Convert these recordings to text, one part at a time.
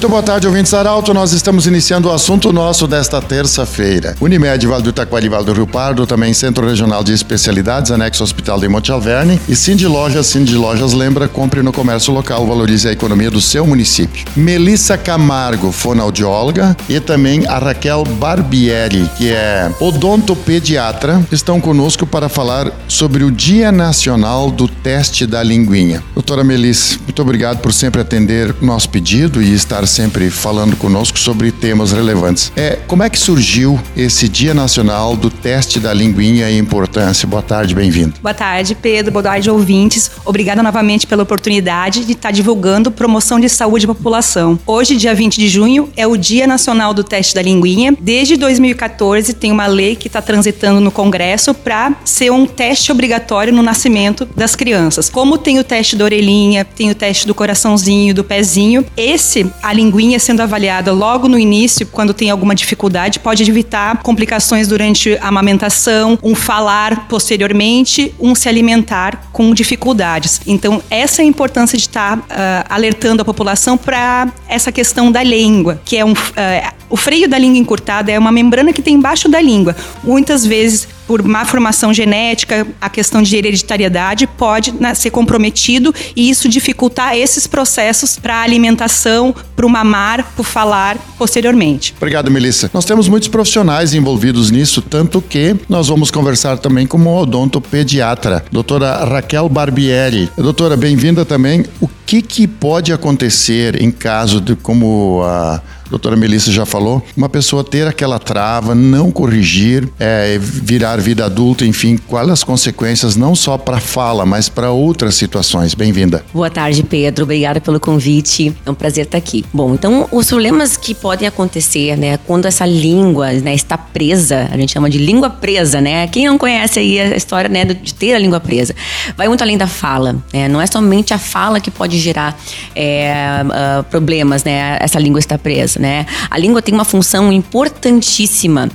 Muito boa tarde, ouvintes Arauto. Nós estamos iniciando o assunto nosso desta terça-feira. Unimed, Vale do Itaquari, Vale do Rio Pardo, também Centro Regional de Especialidades, anexo Hospital de Monte Alverne e Cindy Lojas. Cindy Lojas lembra, compre no comércio local, valorize a economia do seu município. Melissa Camargo, fonoaudióloga, e também a Raquel Barbieri, que é odontopediatra, estão conosco para falar sobre o Dia Nacional do Teste da Linguinha. Doutora Melissa, muito obrigado por sempre atender nosso pedido e estar sempre falando conosco sobre temas relevantes. É, como é que surgiu esse Dia Nacional do Teste da Linguinha e Importância? Boa tarde, bem-vindo. Boa tarde, Pedro. Boa tarde, ouvintes. Obrigada novamente pela oportunidade de estar divulgando promoção de saúde à população. Hoje, dia 20 de junho, é o Dia Nacional do Teste da Linguinha. Desde 2014, tem uma lei que está transitando no Congresso para ser um teste obrigatório no nascimento das crianças. Como tem o teste da orelhinha, tem o teste do coraçãozinho, do pezinho, esse, a linguinha sendo avaliada logo no início, quando tem alguma dificuldade, pode evitar complicações durante a amamentação, um falar posteriormente, um se alimentar com dificuldades. Então, essa é a importância de estar uh, alertando a população para essa questão da língua, que é um. Uh, o freio da língua encurtada é uma membrana que tem embaixo da língua. Muitas vezes por má formação genética, a questão de hereditariedade pode né, ser comprometido e isso dificultar esses processos para a alimentação, para o mamar, para o falar posteriormente. Obrigado, Melissa. Nós temos muitos profissionais envolvidos nisso, tanto que nós vamos conversar também com uma odontopediatra, doutora Raquel Barbieri. Doutora, bem-vinda também. O que, que pode acontecer em caso de, como a doutora Melissa já falou, uma pessoa ter aquela trava, não corrigir, é, virar vida adulta, enfim, quais as consequências não só para a fala, mas para outras situações. Bem-vinda. Boa tarde, Pedro. Obrigada pelo convite. É um prazer estar aqui. Bom, então os problemas que podem acontecer, né, quando essa língua, né, está presa, a gente chama de língua presa, né? Quem não conhece aí a história, né, de ter a língua presa, vai muito além da fala, né? Não é somente a fala que pode gerar é, uh, problemas, né? Essa língua está presa né? A língua tem uma função importantíssima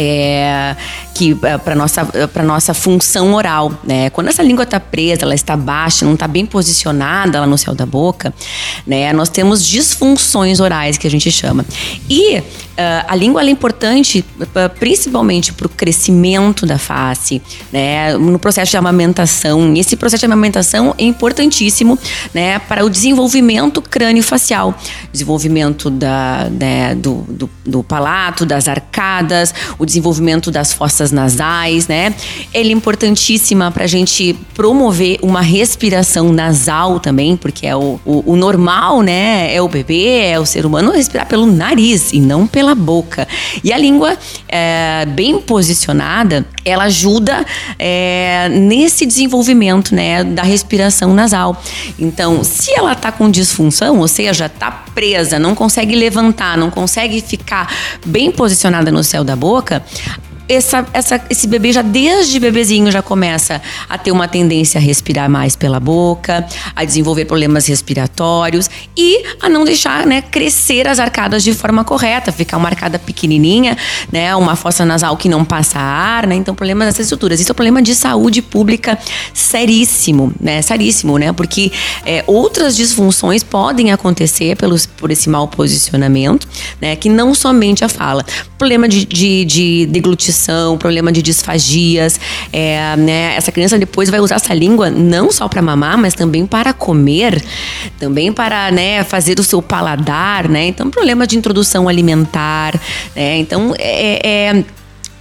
é, que é, para nossa para nossa função oral, né? Quando essa língua está presa, ela está baixa, não está bem posicionada lá no céu da boca, né? Nós temos disfunções orais que a gente chama. E Uh, a língua é importante principalmente para o crescimento da face, né, no processo de amamentação. Esse processo de amamentação é importantíssimo né, para o desenvolvimento crânio-facial, desenvolvimento da, né, do, do, do, palato, das arcadas, o desenvolvimento das fossas nasais. Né. Ele é importantíssima para a gente promover uma respiração nasal também, porque é o, o, o normal, né? É o bebê, é o ser humano respirar pelo nariz e não pela boca. E a língua é, bem posicionada, ela ajuda é, nesse desenvolvimento né, da respiração nasal. Então, se ela está com disfunção, ou seja, está presa, não consegue levantar, não consegue ficar bem posicionada no céu da boca, boca, essa, essa, esse bebê já desde bebezinho já começa a ter uma tendência a respirar mais pela boca, a desenvolver problemas respiratórios e a não deixar né, crescer as arcadas de forma correta, ficar uma arcada pequenininha, né, uma fossa nasal que não passa ar, né, então problemas dessas estruturas. Isso é um problema de saúde pública seríssimo, né, seríssimo, né, porque é, outras disfunções podem acontecer pelos, por esse mau posicionamento, né, que não somente a fala, problema de, de, de deglutição problema de disfagias. É, né, essa criança depois vai usar essa língua não só para mamar, mas também para comer, também para né, fazer o seu paladar, né? Então, problema de introdução alimentar, né? Então, é, é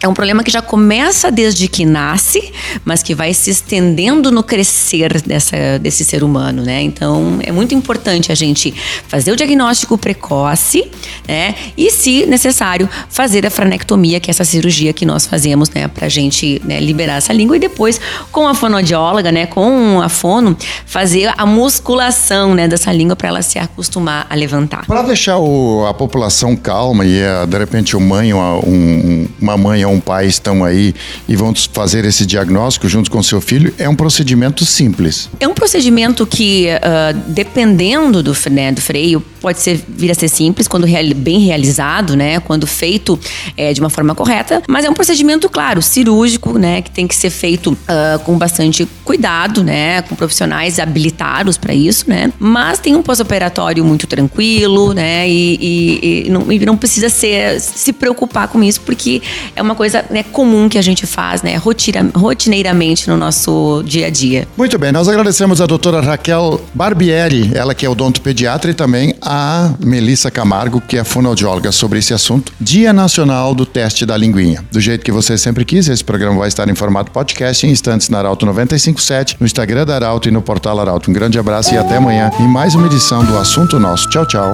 é um problema que já começa desde que nasce, mas que vai se estendendo no crescer dessa, desse ser humano, né? Então, é muito importante a gente fazer o diagnóstico precoce, né? E, se necessário, fazer a franectomia, que é essa cirurgia que nós fazemos, né? Pra gente né, liberar essa língua e depois, com a fonoaudióloga, né? Com a fono, fazer a musculação, né? Dessa língua para ela se acostumar a levantar. Para deixar o, a população calma e, de repente, o mãe, uma, um, uma mãe um pai estão aí e vão fazer esse diagnóstico junto com seu filho, é um procedimento simples. É um procedimento que, uh, dependendo do, né, do freio, pode ser, vir a ser simples quando real, bem realizado, né? Quando feito é, de uma forma correta. Mas é um procedimento, claro, cirúrgico, né? Que tem que ser feito uh, com bastante cuidado, né? Com profissionais habilitados para isso, né? Mas tem um pós-operatório muito tranquilo, né? E, e, e, não, e, não, precisa ser, se preocupar com isso, porque é uma coisa né, comum que a gente faz, né? Rotira, rotineiramente no nosso dia a dia. Muito bem, nós agradecemos a doutora Raquel Barbieri, ela que é odontopediatra e também a Melissa Camargo, que é fonoaudióloga, sobre esse assunto. Dia Nacional do Teste da Linguinha. Do jeito que você sempre quis, esse programa vai estar em formato podcast em instantes na Arauto 957, no Instagram da Arauto e no portal Arauto. Um grande abraço e até amanhã em mais uma edição do Assunto Nosso. Tchau, tchau.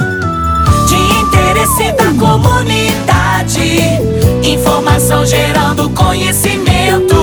De interesse da comunidade, informação gerando conhecimento.